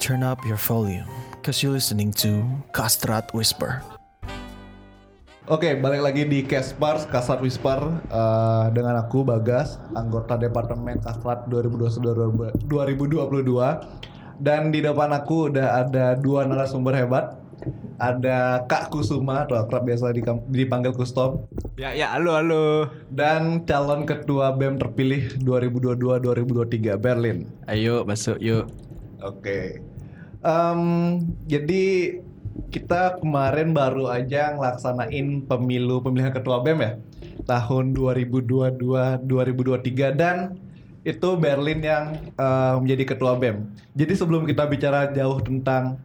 turn up your volume, cause you're listening to Kastrat Whisper. Oke, balik lagi di Caspars, Kasat Whisper eh, dengan aku Bagas, anggota Departemen Kasat 2022 dan di depan aku udah ada dua narasumber hebat. Ada Kak Kusuma atau akrab biasa di- dipanggil Kustom Ya ya halo halo. dan calon ketua BEM terpilih 2022-2023 Berlin. Ayo masuk yuk. Oke. Em, jadi kita kemarin baru aja ngelaksanain pemilu pemilihan ketua BEM ya tahun 2022-2023 dan itu Berlin yang eh, menjadi ketua BEM. Jadi sebelum kita bicara jauh tentang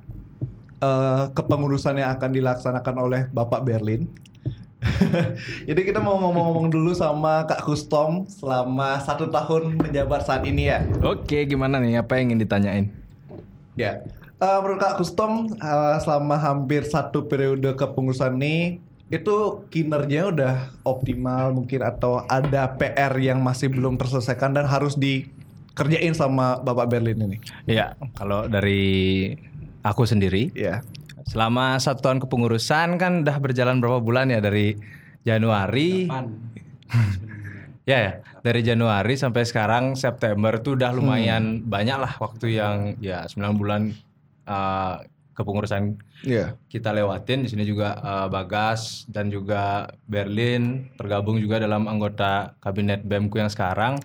eh, kepengurusan yang akan dilaksanakan oleh Bapak Berlin. Jadi kita mau ngomong-ngomong dulu sama Kak Kustom selama satu tahun menjabat saat ini ya. Oke gimana nih apa yang ingin ditanyain? Ya, Eh, menurut Kak Kustom eh, selama hampir satu periode kepengurusan ini itu kinerjanya udah optimal mungkin atau ada PR yang masih belum terselesaikan dan harus dikerjain sama Bapak Berlin ini. Ya kalau dari aku sendiri Ya, selama satu tahun kepengurusan kan udah berjalan berapa bulan ya? Dari Januari. ya ya. Dari Januari sampai sekarang September tuh udah lumayan banyak lah waktu yang ya 9 bulan uh, kepengurusan ya, kita lewatin di sini juga eh, Bagas dan juga Berlin tergabung juga dalam anggota kabinet BEMku yang sekarang.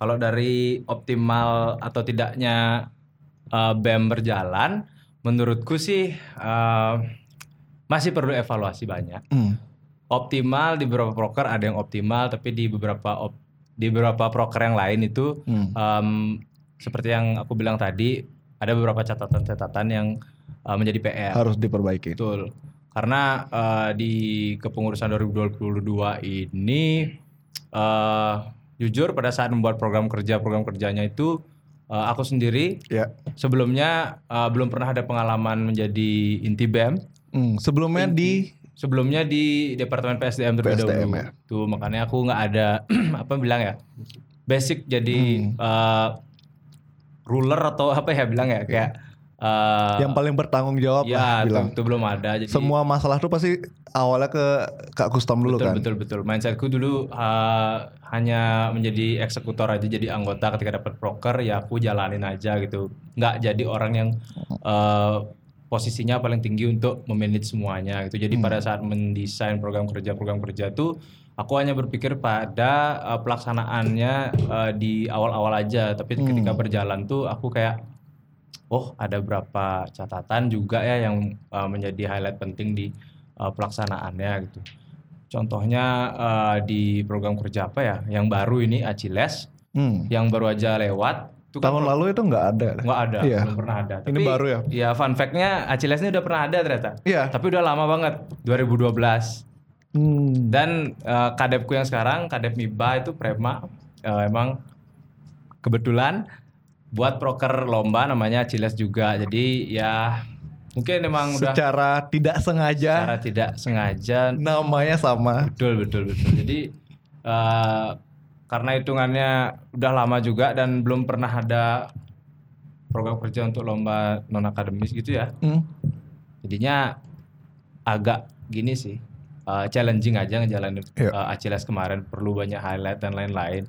Kalau dari optimal atau tidaknya eh, BEM berjalan, menurutku sih eh, masih perlu evaluasi banyak. Hmm. Optimal di beberapa proker ada yang optimal, tapi di beberapa op- di beberapa proker yang lain itu Hmm. em, seperti yang aku bilang tadi ada beberapa catatan-catatan yang eh, menjadi PR. harus diperbaiki. Betul. Karena eh, di kepengurusan 2022 ini eh jujur pada saat membuat program kerja program kerjanya itu eh, aku sendiri Ya. sebelumnya eh, belum pernah ada pengalaman menjadi inti BEM. Hmm, Sebelumnya di Sebelumnya di Departemen PSDM terlebih PSDM, dahulu. ya. Tuh makanya aku nggak ada apa bilang ya basic jadi Hmm. eh, ruler atau apa ya bilang ya kayak eh, yang paling bertanggung jawab ya lah itu, bilang. itu belum ada. Jadi Semua masalah tuh pasti awalnya ke Kak Kustom dulu betul kan. betul betul mindsetku dulu uh, hanya menjadi eksekutor aja jadi anggota ketika dapat broker ya aku jalanin aja gitu nggak jadi orang yang uh, posisinya paling tinggi untuk memanage semuanya gitu jadi pada saat mendesain program kerja program kerja tuh aku hanya berpikir pada uh, pelaksanaannya uh, di awal-awal aja tapi ketika berjalan tuh aku kayak oh ada berapa catatan juga ya yang uh, menjadi highlight penting di uh, pelaksanaannya gitu. Contohnya uh, di program kerja apa ya yang baru ini Aciles Hmm. yang baru aja lewat itu kan Tahun lalu itu nggak ada. nggak ada Iya. belum pernah ada. Ini baru ya? Ya fun fact-nya Aciles ini udah pernah ada ternyata. Iya. Tapi udah lama banget 2012. Hmm. Dan eh, kadepku yang sekarang, kadep MIBA itu Prema, eh, emang kebetulan buat proker lomba namanya Ciles juga. Jadi ya mungkin emang udah Secara tidak sengaja secara tidak sengaja. namanya sama. Betul betul betul. Jadi eh, karena hitungannya udah lama juga dan belum pernah ada program kerja untuk lomba non akademis gitu ya. Hmm. Jadinya agak gini sih, uh, challenging aja ngejalanin Iya. uh, Achilles kemarin perlu banyak highlight dan lain-lain.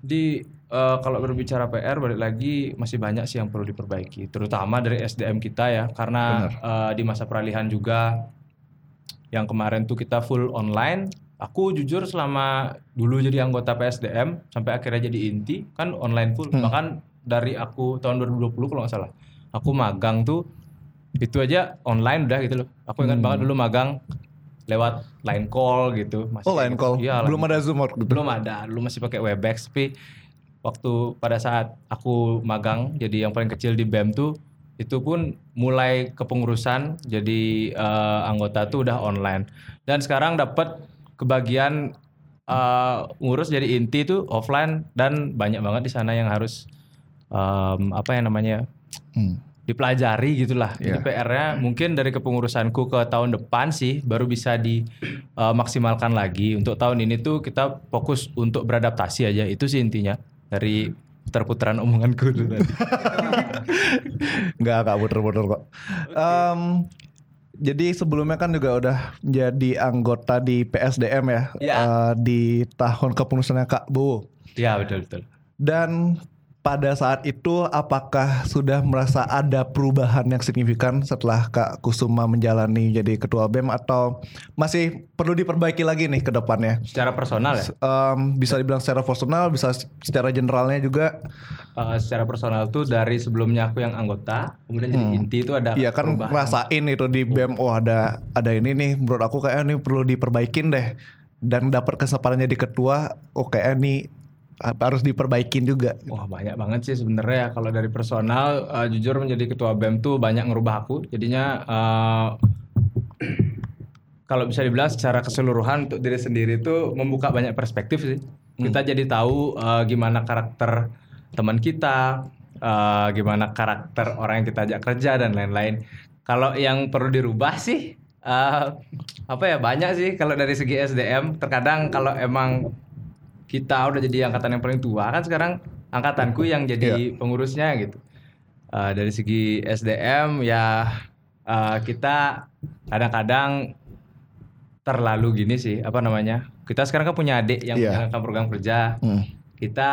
Di uh, kalau berbicara PR balik lagi masih banyak sih yang perlu diperbaiki, terutama dari SDM kita ya, karena uh, di masa peralihan juga yang kemarin tuh kita full online. Aku jujur selama dulu jadi anggota PSDM sampai akhirnya jadi inti kan online full. Bahkan dari aku tahun 2020 kalau nggak salah, aku magang tuh itu aja online udah gitu loh. Aku ingat banget dulu magang lewat line call gitu. Masih Oh line call. Iya, Belum ada Zoom out gitu. belum ada lu masih pakai webex tapi waktu pada saat aku magang jadi yang paling kecil di bem tuh itu pun mulai kepengurusan jadi eh, anggota tuh udah online dan sekarang dapat kebagian eh, ngurus jadi inti tuh offline dan banyak banget di sana yang harus em, apa ya namanya Hmm. Dipelajari gitulah. Jadi Iya. PR-nya mungkin dari kepengurusanku ke tahun depan sih baru bisa dimaksimalkan lagi. Untuk tahun ini tuh kita fokus untuk beradaptasi aja. Itu sih intinya dari putar-putaran omonganku dulu tadi. Enggak, enggak muter-muter kok. Em, jadi sebelumnya kan juga udah jadi anggota di PSDM ya, Iya. eh, di tahun kepengurusannya Kak Bowo. Iya betul betul. Dan pada saat itu apakah sudah merasa ada perubahan yang signifikan setelah Kak Kusuma menjalani jadi ketua BEM atau masih perlu diperbaiki lagi nih ke depannya? Secara personal ya. Em, bisa dibilang secara personal, bisa secara generalnya juga. Eh, secara personal tuh dari sebelumnya aku yang anggota, kemudian jadi inti itu ada Iya kan perubahan. ngerasain itu di BEM, oh ada ada ini nih, menurut aku kayak ini perlu diperbaikin deh. Dan dapat kesempatannya di ketua, oh ini harus diperbaikin juga. Wah banyak banget sih sebenarnya ya. kalau dari personal eh, jujur menjadi ketua BEM tuh banyak ngerubah aku. Jadinya eh, kalau bisa dibilang secara keseluruhan untuk diri sendiri tuh membuka banyak perspektif sih. Kita jadi tahu eh, gimana karakter teman kita eh, gimana karakter orang yang kita ajak kerja dan lain-lain. Kalau yang perlu dirubah sih eh, apa ya banyak sih kalau dari segi SDM terkadang kalau emang kita udah jadi angkatan yang paling tua kan sekarang angkatanku yang jadi pengurusnya gitu. Eh, dari segi SDM ya eh, kita kadang-kadang terlalu gini sih apa namanya kita sekarang kan punya adik yang Iya. menjalankan program kerja Hmm. kita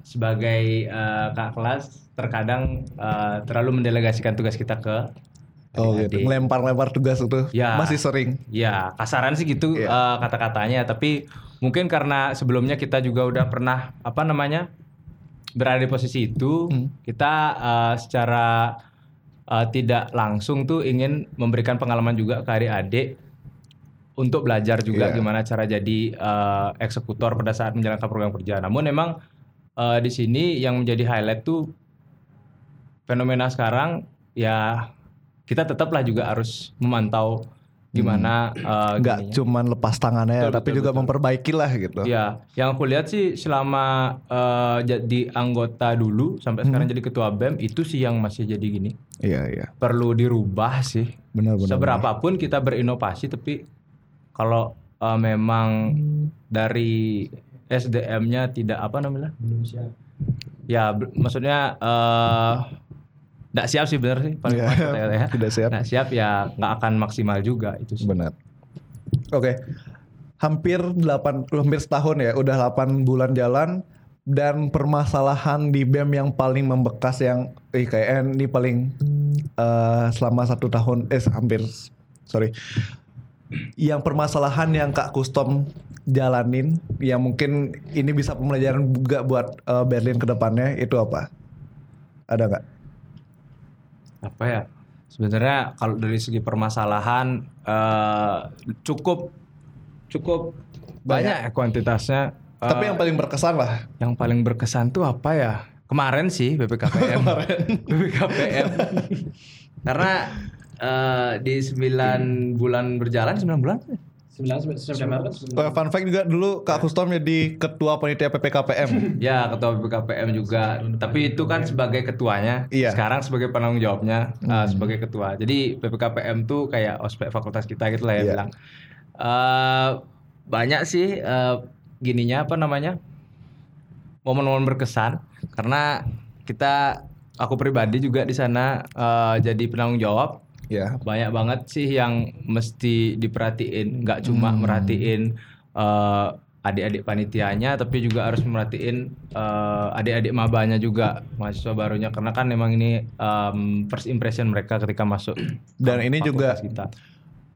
sebagai eh, kak kelas terkadang eh, terlalu mendelegasikan tugas kita ke Oh gitu, ngelempar-lempar tugas itu Ya. masih sering. Ya, kasaran sih gitu Iya. eh, kata-katanya, tapi mungkin karena sebelumnya kita juga udah pernah apa namanya? berada di posisi itu, Hmm. kita eh, secara eh, tidak langsung tuh ingin memberikan pengalaman juga ke adik-adik untuk belajar juga Iya. gimana cara jadi eh, eksekutor pada saat menjalankan program kerja. Namun emang eh, di sini yang menjadi highlight tuh fenomena sekarang ya kita tetaplah juga harus memantau gimana eh, Nggak gininya. cuman lepas tangannya, Betul, tapi betul, juga betul. memperbaiki lah gitu. Ya, yang aku lihat sih selama eh, jadi anggota dulu sampai sekarang jadi ketua BEM itu sih yang masih jadi gini. Iya iya, Perlu dirubah sih. benar-benar. Seberapapun kita berinovasi tapi kalau eh, memang dari SDM-nya tidak apa namanya? Belum siap. Ya, maksudnya eh nggak siap sih bener sih paling kata ya. tidak siap. Nggak siap ya nggak akan maksimal juga itu sih. Benar. Oke. Hampir 8 hampir setahun ya, udah 8 bulan jalan dan permasalahan di BEM yang paling membekas yang eh kayak ini paling eh, selama satu tahun eh hampir sorry yang permasalahan yang Kak Kustom jalanin yang mungkin ini bisa pembelajaran juga buat eh, Berlin ke depannya itu apa? Ada nggak? Apa ya? Sebenarnya kalau dari segi permasalahan eh, cukup cukup banyak, ya kuantitasnya. Eh, Tapi yang paling berkesan lah. yang paling berkesan tuh apa ya? Kemarin sih BPKPM BPKPM karena eh, di 9 bulan berjalan 9 bulan Eh, fun fact juga dulu Kak Kustom jadi ketua panitia PPKPM. ya ketua BPKPM juga. Tapi itu kan sebagai ketuanya. Iya. sekarang sebagai penanggung jawabnya eh, sebagai ketua. Jadi BPKPM tuh kayak ospek fakultas kita gitu lah ya Iya. bilang. Eh, banyak sih eh, gininya apa namanya? Momen-momen berkesan. Karena kita aku pribadi juga di sana eh, jadi penanggung jawab ya. banyak banget sih yang mesti diperhatiin nggak cuma Hmm. merhatiin eh, adik-adik panitianya tapi juga harus merhatiin eh, adik-adik mabanya juga mahasiswa barunya karena kan memang ini em, first impression mereka ketika masuk Dan ini juga kita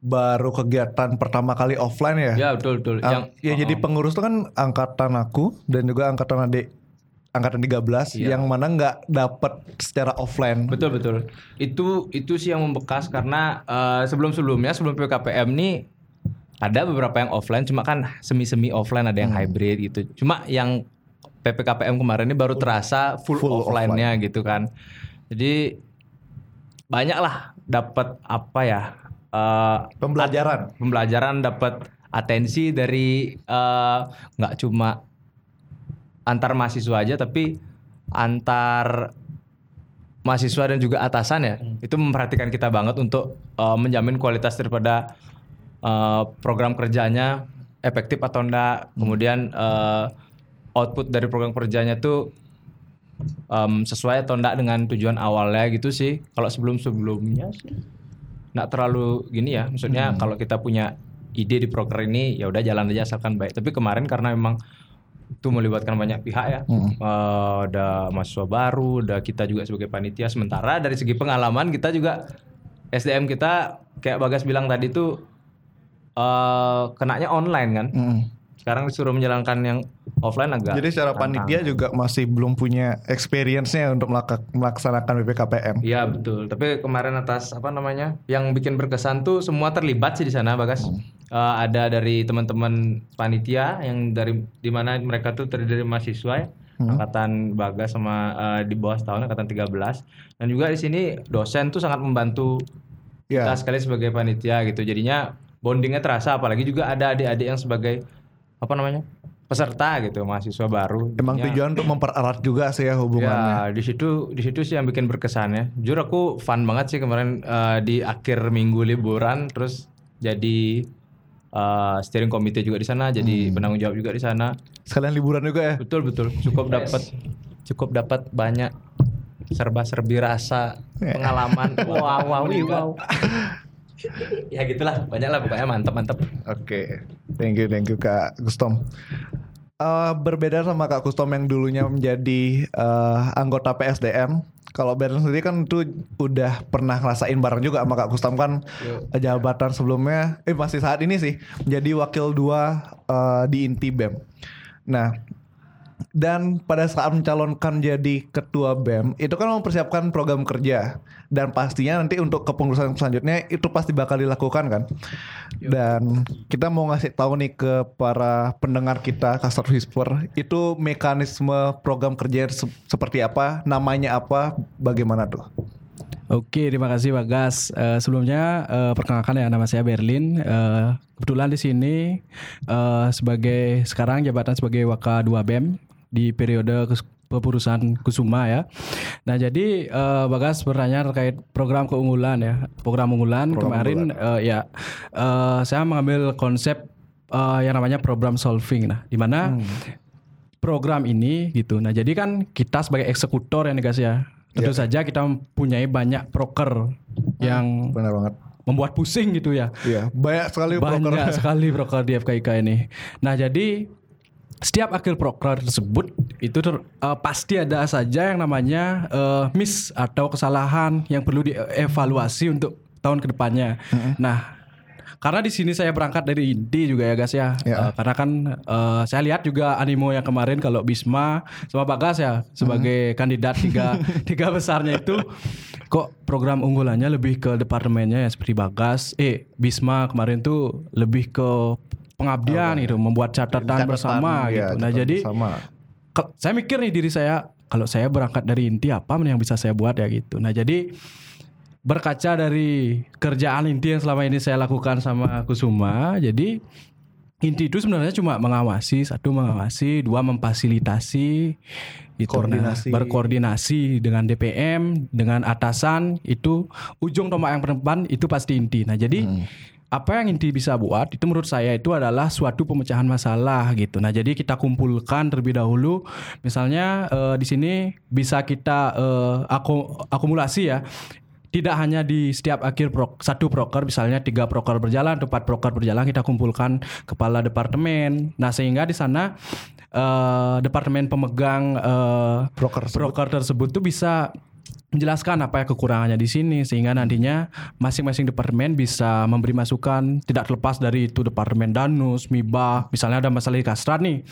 baru kegiatan pertama kali offline ya. ya betul betul Ang- yang ya jadi pengurus tuh kan angkatan aku dan juga angkatan adik angkatan 13 Iya. yang mana nggak dapet secara offline. Betul betul. Itu itu sih yang membekas karena eh, sebelum-sebelumnya sebelum PKPM nih ada beberapa yang offline cuma kan semi-semi offline ada yang Hmm. hybrid gitu. Cuma yang PPKPM kemarin ini baru terasa full, Full offline-nya gitu kan. Jadi banyak lah dapat apa ya? eh, Pembelajaran. pembelajaran dapat atensi dari eh, nggak cuma antar mahasiswa aja tapi antar mahasiswa dan juga atasan ya itu memperhatikan kita banget untuk eh, menjamin kualitas daripada eh, program kerjanya efektif atau enggak kemudian eh, output dari program kerjanya tuh em, sesuai atau enggak dengan tujuan awalnya gitu sih. Kalau sebelum-sebelumnya sih nggak terlalu gini ya. Maksudnya kalau kita punya ide di proker ini ya udah jalan aja asalkan baik. Tapi kemarin karena memang itu melibatkan banyak pihak ya. Eh, ada mahasiswa baru, ada kita juga sebagai panitia. Sementara dari segi pengalaman kita juga SDM kita kayak Bagas bilang tadi tuh eh kenanya online kan. Mm. Sekarang disuruh menjalankan yang offline agak. Jadi secara panitia juga masih belum punya experience-nya untuk melaksanakan BPKPM. Iya betul. Tapi kemarin atas apa namanya, yang bikin berkesan tuh semua terlibat sih di sana, Bagas. Eh, ada dari teman-teman panitia yang dari di mana mereka tuh terdiri dari mahasiswa ya, angkatan Bagas sama eh, di bawah setahun angkatan 13. Dan juga di sini dosen tuh sangat membantu Ya. kita sekali sebagai panitia gitu. Jadinya bondingnya terasa. Apalagi juga ada adik-adik yang sebagai apa namanya peserta gitu, mahasiswa baru. Emang tujuan untuk mempererat juga sih ya hubungannya. Ya, di situ di situ sih yang bikin berkesan ya. Jujur aku fun banget sih kemarin eh, di akhir minggu liburan terus jadi eh, steering committee juga di sana, jadi penanggung jawab juga di sana. Sekalian liburan juga ya. Betul betul, cukup dapat cukup dapat banyak serba-serbi rasa, pengalaman. wow, wow, wow. ya gitulah, banyak lah pokoknya mantap-mantap. Oke, thank you, thank you Kak Gustom. Eh, berbeda sama Kak Gustom yang dulunya menjadi eh, anggota PSDM. Kalau Beren sendiri kan itu udah pernah ngerasain bareng juga sama Kak Gustom kan eh, jabatan sebelumnya, eh masih saat ini sih menjadi wakil dua eh, di Inti BEM. Nah, dan pada saat mencalonkan jadi ketua BEM itu kan mempersiapkan program kerja. Dan pastinya nanti untuk kepengurusan selanjutnya itu pasti bakal dilakukan kan dan kita mau ngasih tahu nih ke para pendengar kita Kasar Whisper itu mekanisme program kerja se- seperti apa namanya apa bagaimana tuh Oke, terima kasih Bagas. Eh, sebelumnya eh, perkenalkan ya nama saya Berlin. Eh, kebetulan di sini eh, sebagai sekarang jabatan sebagai Waka 2 BEM di periode kepengurusan Kusuma ya. Nah, jadi eh, Bagas bertanya terkait program keunggulan ya. Program unggulan kemarin eh, ya eh, saya mengambil konsep eh, yang namanya program solving. Nah, di mana program ini gitu. Nah, jadi kan kita sebagai eksekutor ya nih guys ya. Tentu saja kita mempunyai banyak proker yang benar banget membuat pusing gitu ya. Iya banyak sekali Banyak proker sekali proker di FKIK ini. Nah, jadi setiap akhir proker tersebut itu ter- eh, pasti ada saja yang namanya eh, miss atau kesalahan yang perlu dievaluasi untuk tahun ke depannya. Nah, karena di sini saya berangkat dari inti juga ya guys ya. Ya. Eh, karena kan eh, saya lihat juga animo yang kemarin kalau Bisma sama Bagas ya sebagai kandidat tiga tiga besarnya itu kok program unggulannya lebih ke departemennya ya seperti Bagas, eh Bisma kemarin tuh lebih ke pengabdian gitu, membuat catatan, Catatan, bersama ya, gitu. Nah, jadi bersama. saya mikir nih diri saya kalau saya berangkat dari inti apa yang bisa saya buat ya gitu. Nah jadi berkaca dari kerjaan inti yang selama ini saya lakukan sama Kusuma, jadi inti itu sebenarnya cuma mengawasi satu mengawasi dua memfasilitasi itu Koordinasi. berkoordinasi dengan DPM dengan atasan itu ujung tombak yang perempuan itu pasti inti. Nah jadi apa yang inti bisa buat itu menurut saya itu adalah suatu pemecahan masalah gitu. Nah jadi kita kumpulkan terlebih dahulu, misalnya eh, di sini bisa kita eh, aku- akumulasi ya. Tidak hanya di setiap akhir pro, satu proker, misalnya tiga proker berjalan, atau empat proker berjalan, kita kumpulkan kepala departemen. Nah sehingga di sana eh, departemen pemegang Proker tersebut. broker tersebut tuh bisa menjelaskan apa ya kekurangannya di sini sehingga nantinya masing-masing departemen bisa memberi masukan tidak terlepas dari itu departemen danus, miba, misalnya ada masalah di kastrat nih.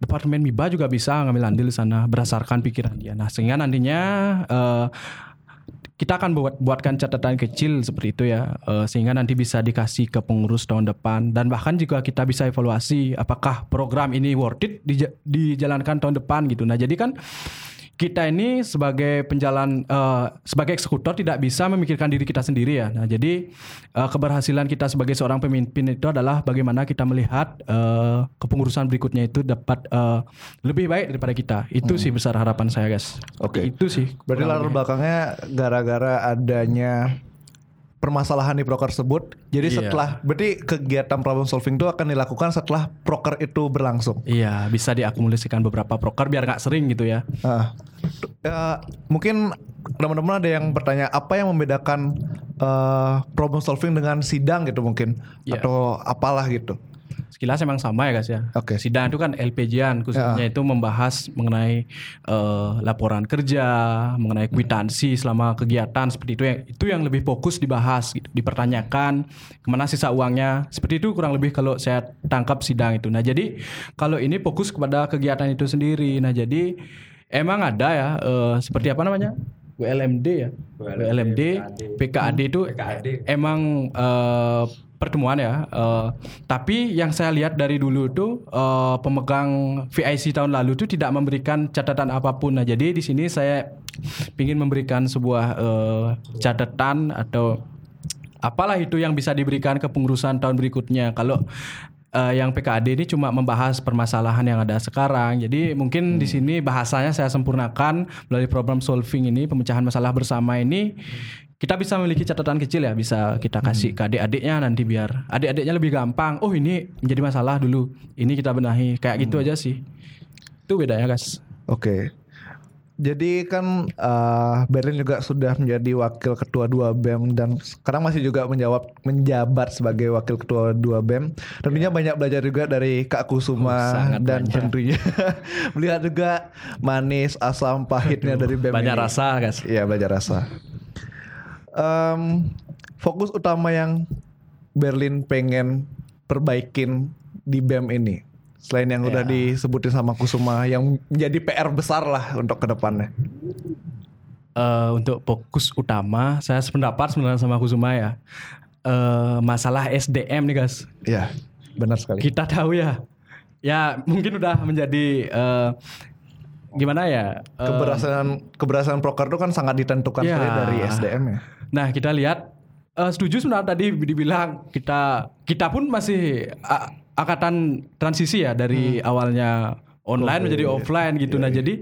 Departemen miba juga bisa ngambil andil di sana berdasarkan pikiran dia. Nah, sehingga nantinya eh, kita akan buat buatkan catatan kecil seperti itu ya eh, sehingga nanti bisa dikasih ke pengurus tahun depan dan bahkan juga kita bisa evaluasi apakah program ini worth it dija- dijalankan tahun depan gitu. Nah, jadi kan kita ini sebagai penjalan eh, sebagai eksekutor tidak bisa memikirkan diri kita sendiri ya. Nah, jadi eh, keberhasilan kita sebagai seorang pemimpin itu adalah bagaimana kita melihat eh, kepengurusan berikutnya itu dapat eh, lebih baik daripada kita. Itu sih besar harapan saya, guys. Oke. Itu sih. Berarti latar belakangnya gara-gara adanya permasalahan di proker tersebut. Jadi Iya. setelah berarti kegiatan problem solving itu akan dilakukan setelah proker itu berlangsung. Iya, bisa diakumulasikan beberapa proker biar nggak sering gitu ya. Ah. Ya, mungkin teman-teman ada yang bertanya apa yang membedakan eh, problem solving dengan sidang gitu mungkin Iya. atau apalah gitu. Sekilas emang sama ya guys ya. Oke. Sidang itu kan LPJ-an khususnya itu membahas mengenai eh, laporan kerja, mengenai kwitansi selama kegiatan seperti itu yang itu yang lebih fokus dibahas gitu, dipertanyakan ke mana sisa uangnya. Seperti itu kurang lebih kalau saya tangkap sidang itu. Nah, jadi kalau ini fokus kepada kegiatan itu sendiri. Nah, jadi emang ada ya eh, seperti apa namanya? WLMD ya. WLMD, PKAD itu emang eh, pertemuan ya. Eh, tapi yang saya lihat dari dulu tuh eh, pemegang VIC tahun lalu tuh tidak memberikan catatan apa pun. Nah, jadi di sini saya ingin memberikan sebuah eh, catatan atau apalah itu yang bisa diberikan ke pengurusan tahun berikutnya. Kalau eh, yang PKAD ini cuma membahas permasalahan yang ada sekarang. Jadi mungkin di sini bahasanya saya sempurnakan melalui problem solving ini, pemecahan masalah bersama ini kita bisa memiliki catatan kecil ya, bisa kita kasih ke adik-adiknya nanti biar adik-adiknya lebih gampang. Oh, ini menjadi masalah dulu. Ini kita benahi. Kayak gitu aja sih. Itu bedanya, guys. Oke. Jadi kan eh, Berlin juga sudah menjadi wakil ketua 2 BEM dan sekarang masih juga menjawab menjabat sebagai wakil ketua 2 BEM. Tentunya banyak belajar juga dari Kak Kusuma Oh, dan banyak. tentunya melihat juga manis asam pahitnya dari BEM Banyak ini. rasa, guys. Iya banyak rasa. Em, fokus utama yang Berlin pengen perbaikin di BEM ini selain yang udah disebutin sama Kusuma yang menjadi PR besar lah untuk ke depannya. Eh, untuk fokus utama saya sependapat sebenarnya sama Kusuma ya. Eh, masalah SDM nih guys. Iya, benar sekali. Kita tahu ya. Ya mungkin udah menjadi eh, gimana ya? Keberhasilan keberhasilan proker itu kan sangat ditentukan Ya. dari SDM ya. Nah kita lihat eh, setuju sebenarnya tadi dibilang kita kita pun masih a- angkatan transisi ya dari awalnya online menjadi offline gitu. Nah jadi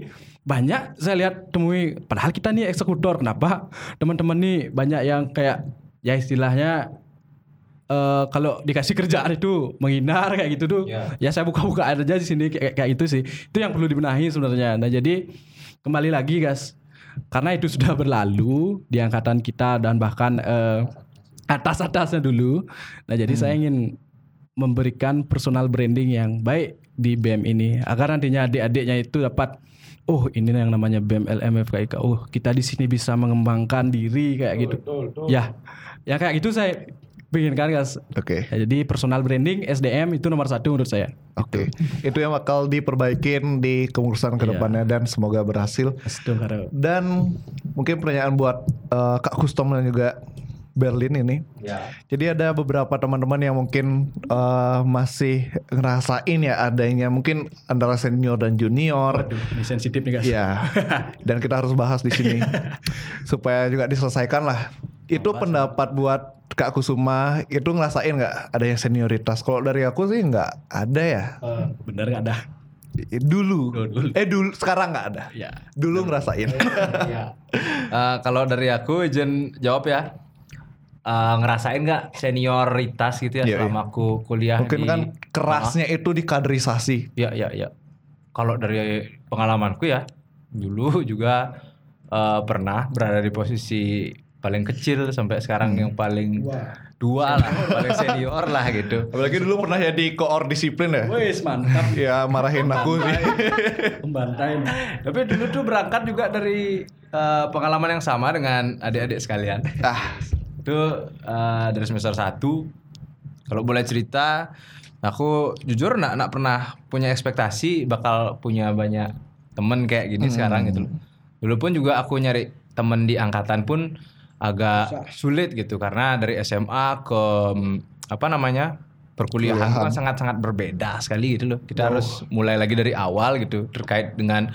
banyak saya lihat temui padahal kita nih eksekutor kenapa teman-teman nih banyak yang kayak ya istilahnya eh kalau dikasih kerjaan itu menghindar kayak gitu tuh ya saya buka-buka aja di sini kayak, kayak itu sih. Itu yang perlu dibenahi sebenarnya. Nah jadi kembali lagi guys karena itu sudah berlalu di angkatan kita dan bahkan eh, atas-atasnya dulu. Nah jadi saya ingin memberikan personal branding yang baik di BEM ini. Agar nantinya adik-adiknya itu dapat oh ini yang namanya BEM LM FKIK oh kita di sini bisa mengembangkan diri kayak gitu. Ya ya kayak gitu saya inginkan guys Oke. Ya, jadi personal branding SDM itu nomor satu menurut saya Oke. Itu yang bakal diperbaikin di kepengurusan ke depannya dan semoga berhasil. Dan mungkin pertanyaan buat eh, Kak Kustom dan juga Berlin ini. Jadi ada beberapa teman-teman yang mungkin eh, masih ngerasain ya adanya mungkin antara senior dan junior. ini sensitif nih guys Iya. Dan kita harus bahas di sini supaya juga diselesaikan lah. Itu pendapat buat Kak Kusuma itu ngerasain nggak adanya senioritas? Kalau dari aku sih nggak ada ya. Eh, bener nggak ada Dulu. Eh dulu sekarang nggak ada. ya Dulu ngerasain. Eh, kalau dari aku izin jawab ya. Eh, ngerasain nggak senioritas gitu ya Iya, selama aku kuliah Mungkin di kan kerasnya itu di kaderisasi. Ya, ya, ya. Kalau dari pengalamanku ya, dulu juga eh, pernah berada di posisi paling kecil sampai sekarang yang paling dua lah, paling senior lah gitu. Apalagi dulu pernah jadi koor disiplin ya. wes mantap Ya marahin aku sih. pembantai Tapi dulu tuh berangkat juga dari eh, pengalaman yang sama dengan adik-adik sekalian. ah, Itu eh, dari semester 1 Kalau boleh cerita, aku jujur nak nak pernah punya ekspektasi bakal punya banyak temen kayak gini sekarang gitu loh. Dulu pun juga aku nyari temen di angkatan pun agak sulit gitu karena dari SMA ke mm, apa namanya perkuliahan itu kan sangat-sangat berbeda sekali gitu loh. Kita harus mulai lagi dari awal gitu terkait dengan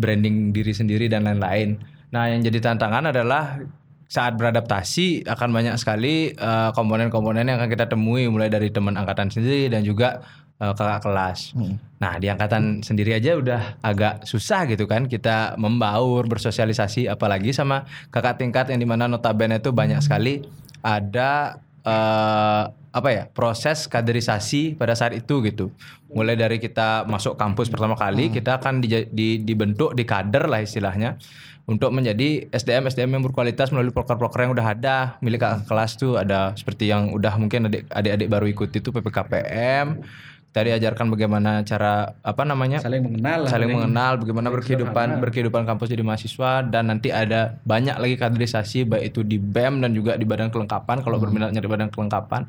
branding diri sendiri dan lain-lain. Nah, yang jadi tantangan adalah saat beradaptasi akan banyak sekali eh, komponen-komponen yang akan kita temui mulai dari teman angkatan sendiri dan juga eh, kakak kelas. Nah di angkatan sendiri aja udah agak susah gitu kan kita membaur bersosialisasi apalagi sama kakak tingkat yang di mana notabene itu banyak sekali ada eh, apa ya proses kaderisasi pada saat itu gitu. Mulai dari kita masuk kampus pertama kali kita akan dija- di- dibentuk di kader lah istilahnya untuk menjadi SDM SDM yang berkualitas melalui proker-proker yang udah ada milik kakak kelas tuh ada seperti yang udah mungkin adik- adik-adik baru ikut itu PPKPM. Kita diajarkan bagaimana cara apa namanya? Saling mengenal saling mengenal bagaimana berkehidupan berkehidupan kampus jadi mahasiswa dan nanti ada banyak lagi kaderisasi baik itu di BEM dan juga di badan kelengkapan kalau berminat nyari badan kelengkapan.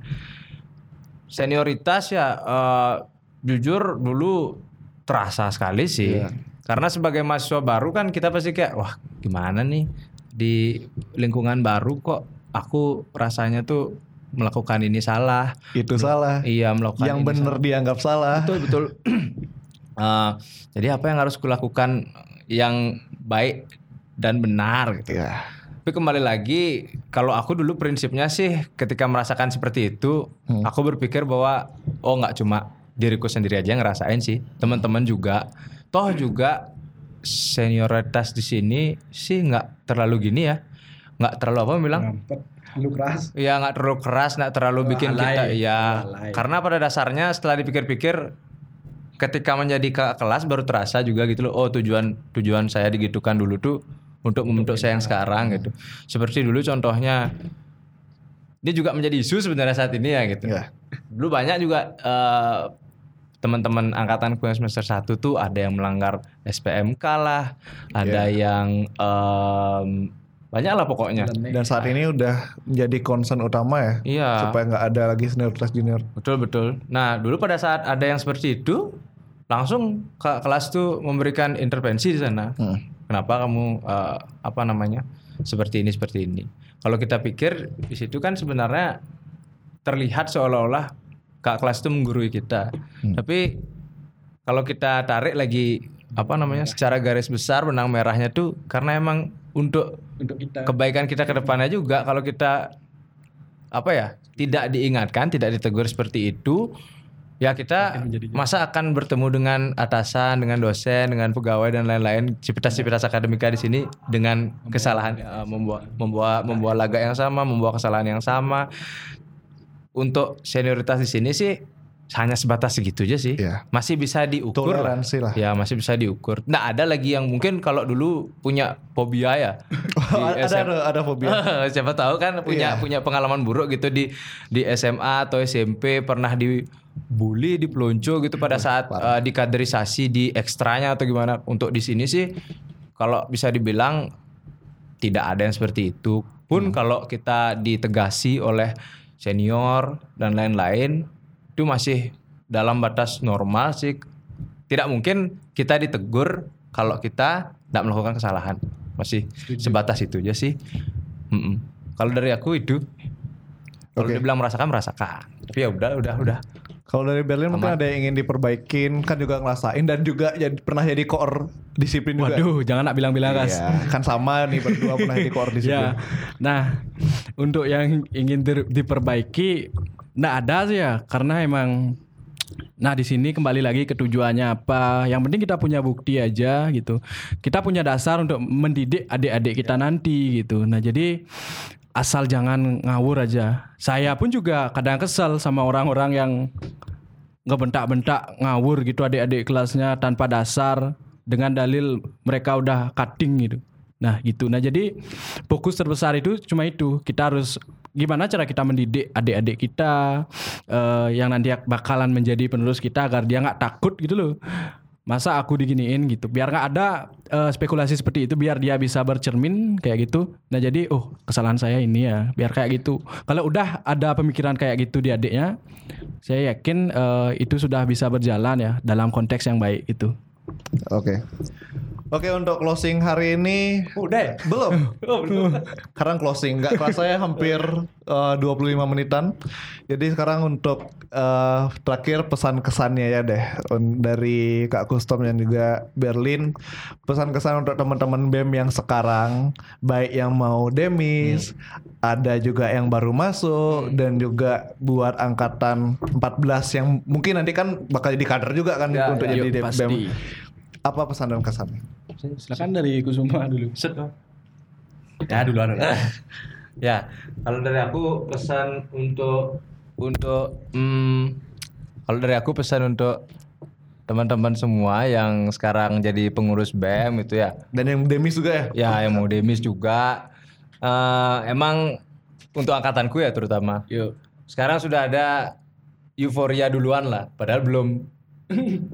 Senioritas ya eh, jujur dulu terasa sekali sih. Karena sebagai mahasiswa baru kan kita pasti kayak wah gimana nih? Di lingkungan baru kok aku rasanya tuh melakukan ini salah. Itu salah. iya melakukan Yang ini bener dianggap salah. betul betul. Eh, jadi apa yang harus kulakukan yang baik dan benar gitu. Ya. tapi kembali lagi kalau aku dulu prinsipnya sih ketika merasakan seperti itu aku berpikir bahwa oh nggak cuma diriku sendiri aja yang ngerasain sih teman-teman juga. Toh juga senioritas di sini sih nggak terlalu gini ya nggak terlalu apa bilang Lu keras. Ya nggak terlalu keras, nggak terlalu bikin alay. kita ya. Alay. Karena pada dasarnya setelah dipikir-pikir, ketika menjadi kakak kelas baru terasa juga gitu loh. Oh tujuan tujuan saya digitukan dulu tuh untuk membentuk saya yang sekarang gitu. Seperti dulu contohnya, ini juga menjadi isu sebenarnya saat ini ya gitu. Ya. Dulu banyak juga eh, teman-teman angkatan yang semester 1 tuh ada yang melanggar SPMK lah, ada yang em, banyak lah pokoknya. Dan saat ini udah menjadi concern utama ya. Iya. Supaya nggak ada lagi senioritas junior. Betul betul. Nah dulu pada saat ada yang seperti itu, langsung ke kelas tuh memberikan intervensi di sana. Kenapa kamu eh, apa namanya seperti ini seperti ini? Kalau kita pikir di situ kan sebenarnya terlihat seolah-olah kak kelas itu menggurui kita. Tapi kalau kita tarik lagi apa namanya secara garis besar benang merahnya tuh karena emang untuk Untuk kita. kebaikan kita ke depannya juga kalau kita apa ya tidak diingatkan tidak ditegur seperti itu ya kita masa akan bertemu dengan atasan dengan dosen dengan pegawai dan lain-lain civitas-civitas akademika di sini dengan kesalahan. eh, membawa membawa membawa laga yang sama membawa kesalahan yang sama. Untuk senioritas di sini sih hanya sebatas segitu aja sih Iya. masih bisa diukur. Toleransi lah. Ya masih bisa diukur. Nah ada lagi yang mungkin kalau dulu punya fobia ya. di ada, SM. ada ada fobia. Siapa tahu kan punya Iya. punya pengalaman buruk gitu di di SMA atau SMP pernah dibully, dipelonco gitu pada saat eh, dikaderisasi di ekstranya atau gimana. Untuk di sini sih kalau bisa dibilang tidak ada yang seperti itu. Pun kalau kita ditegasi oleh senior dan lain-lain itu masih dalam batas normal sih. Tidak mungkin kita ditegur kalau kita tidak melakukan kesalahan. Masih sebatas itu aja sih. Mm-mm. Kalau dari aku itu kalau Oke. dibilang merasakan merasakan. Tapi ya udah udah udah. Kalau dari Berlin mungkin ada yang ingin diperbaikin kan juga ngerasain dan juga jadi, pernah jadi koor disiplin juga. Waduh, jangan nak bilang-bilang gas. Iya, kan sama nih berdua pernah jadi koor disiplin. Ya. Nah, untuk yang ingin diperbaiki, nggak ada sih ya, karena emang Nah di sini kembali lagi ke tujuannya apa. Yang penting kita punya bukti aja gitu. Kita punya dasar untuk mendidik adik-adik kita nanti gitu. Nah jadi asal jangan ngawur aja. Saya pun juga kadang kesel sama orang-orang yang ngebentak-bentak ngawur gitu adik-adik kelasnya tanpa dasar dengan dalil mereka udah cutting gitu. Nah gitu. Nah jadi fokus terbesar itu cuma itu. Kita harus gimana cara kita mendidik adik-adik kita eh, yang nanti bakalan menjadi penerus kita agar dia nggak takut gitu loh. Masa aku diginiin gitu. Biar nggak ada eh, spekulasi seperti itu. Biar dia bisa bercermin kayak gitu. Nah jadi oh kesalahan saya ini ya. Biar kayak gitu. Kalau udah ada pemikiran kayak gitu di adiknya, saya yakin eh, itu sudah bisa berjalan ya dalam konteks yang baik itu. Oke. Oke untuk closing hari ini Udah. ya? belum. Sekarang closing nggak kerasa ya hampir eh, 25 menitan. Jadi sekarang untuk eh, terakhir pesan kesannya ya deh dari Kak Kustom dan juga Berlin. Pesan kesan untuk teman-teman BEM yang sekarang baik yang mau demis, ada juga yang baru masuk dan juga buat angkatan 14 yang mungkin nanti kan bakal jadi kader juga kan Ya, untuk ya, jadi yuk, BEM. pasti. Apa pesan dan kesannya? Silakan dari Kusuma dulu. Ya duluan. Ya, kalau dari aku pesan untuk untuk hmm, kalau dari aku pesan untuk teman-teman semua yang sekarang jadi pengurus BEM itu ya. Dan yang demis juga ya? Ya, yang mau demis juga eh, emang untuk angkatanku ya terutama. Yuk. Sekarang sudah ada euforia duluan lah, padahal belum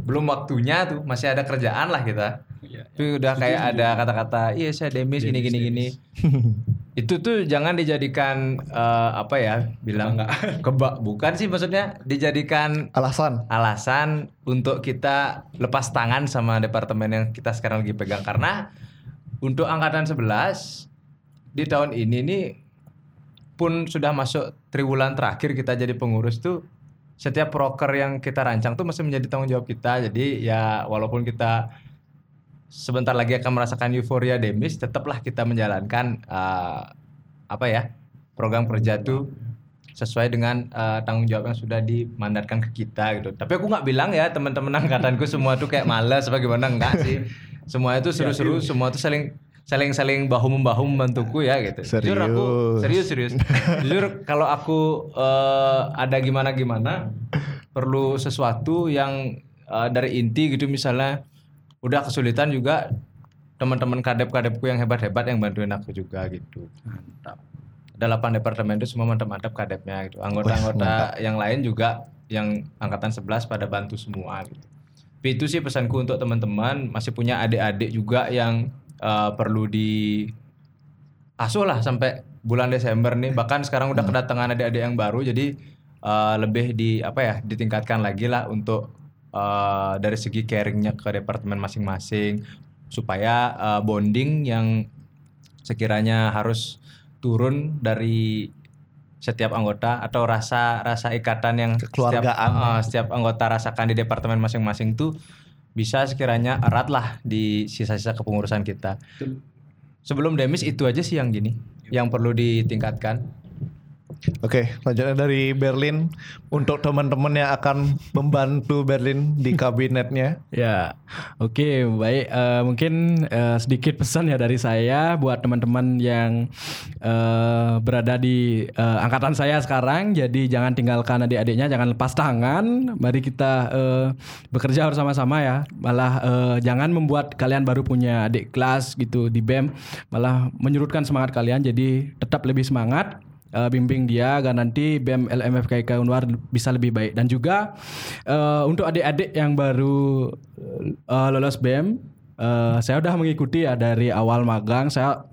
belum waktunya tuh, masih ada kerjaan lah kita. Tapi udah kayak ada kata-kata, iya saya demis gini gini gini. Itu tuh jangan dijadikan eh, apa ya, bilang kebak. bukan sih maksudnya dijadikan Alasan? alasan untuk kita lepas tangan sama departemen yang kita sekarang lagi pegang. Karena untuk angkatan 11 di tahun ini nih pun sudah masuk triwulan terakhir kita jadi pengurus tuh setiap proker yang kita rancang tuh masih menjadi tanggung jawab kita. Jadi ya walaupun kita sebentar lagi akan merasakan euforia demis tetaplah kita menjalankan eh, apa ya program kerja tuh sesuai dengan eh, tanggung jawab yang sudah dimandatkan ke kita gitu. Tapi aku nggak bilang ya teman-teman angkatanku semua tuh kayak malas apa gimana enggak sih. Semua itu seru-seru, semua tuh saling saling saling bahu membahu membantuku ya gitu. Jujur aku serius serius. Jujur kalau aku eh, ada gimana gimana perlu sesuatu yang eh, dari inti gitu misalnya udah kesulitan juga teman-teman kadep-kadepku yang hebat-hebat yang bantuin aku juga gitu. Mantap. Ada 8 departemen itu semua mantap-mantap kadepnya gitu. Anggota-anggota yang lain juga yang angkatan 11 pada bantu semua gitu. Tapi itu sih pesanku untuk teman-teman masih punya adik-adik juga yang eh, perlu di asuh lah sampai bulan Desember nih. Bahkan sekarang udah kedatangan adik-adik yang baru jadi eh, lebih di apa ya ditingkatkan lagi lah untuk eh, dari segi caringnya ke departemen masing-masing supaya eh, bonding yang sekiranya harus turun dari setiap anggota atau rasa rasa ikatan yang setiap, eh, setiap anggota rasakan di departemen masing-masing tuh bisa sekiranya erat lah di sisa-sisa kepengurusan kita. Sebelum demis itu aja sih yang gini, yang perlu ditingkatkan. Oke, lanjutnya dari Berlin untuk teman-teman yang akan membantu Berlin di kabinetnya. Ya, oke baik. Eh, mungkin eh, sedikit pesan ya dari saya buat teman-teman yang eh, berada di eh, angkatan saya sekarang. Jadi jangan tinggalkan adik-adiknya, jangan lepas tangan. Mari kita eh, bekerja bersama-sama ya. Malah eh, jangan membuat kalian baru punya adik kelas gitu di BEM, malah menyurutkan semangat kalian. Jadi tetap lebih semangat eh, bimbing dia agar nanti BEM LMFKK Unwar bisa lebih baik. Dan juga eh, untuk adik-adik yang baru eh, lolos BEM eh, saya udah mengikuti ya dari awal magang. Saya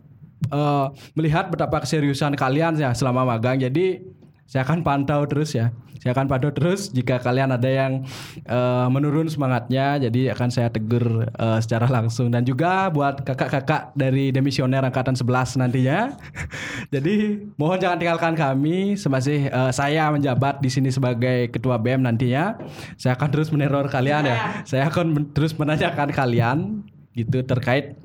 eh, melihat betapa keseriusan kalian ya selama magang. Jadi saya akan pantau terus ya saya akan pantau terus jika kalian ada yang eh, menurun semangatnya jadi akan saya tegur eh, secara langsung. Dan juga buat kakak-kakak dari demisioner angkatan 11 nantinya. Jadi mohon jangan tinggalkan kami. Semasih eh, saya menjabat di sini sebagai ketua BEM nantinya. Saya akan terus meneror kalian ya. Saya akan terus menanyakan kalian gitu terkait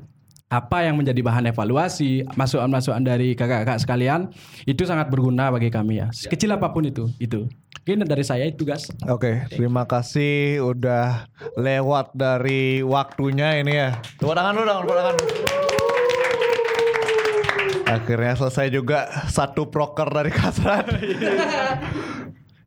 apa yang menjadi bahan evaluasi, masukan-masukan dari kakak-kakak sekalian itu sangat berguna bagi kami ya. Sekecil apa pun itu, itu. Mungkin dari saya itu guys. Oke, terima kasih udah lewat dari waktunya ini ya. Tepuk tangan dulu dong, tepuk tangan. Akhirnya selesai juga satu proker dari Kasrat.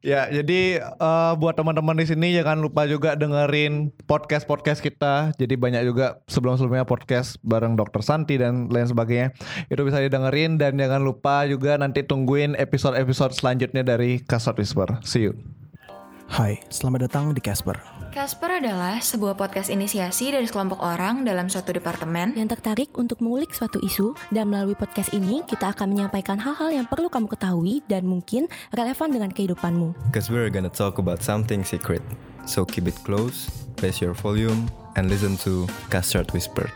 ya, jadi eh, buat teman-teman di sini jangan lupa juga dengerin podcast-podcast kita. Jadi banyak juga sebelum-sebelumnya podcast bareng Dokter Santi dan lain sebagainya. Itu bisa didengerin dan jangan lupa juga nanti tungguin episode-episode selanjutnya dari Kasrat Whisper. See you. Hai, selamat datang di Casper. Casper adalah sebuah podcast inisiasi dari sekelompok orang dalam suatu departemen yang tertarik untuk mengulik suatu isu dan melalui podcast ini kita akan menyampaikan hal-hal yang perlu kamu ketahui dan mungkin relevan dengan kehidupanmu. because we're gonna talk about something secret. So keep it close, raise your volume, and listen to Custard Whisper.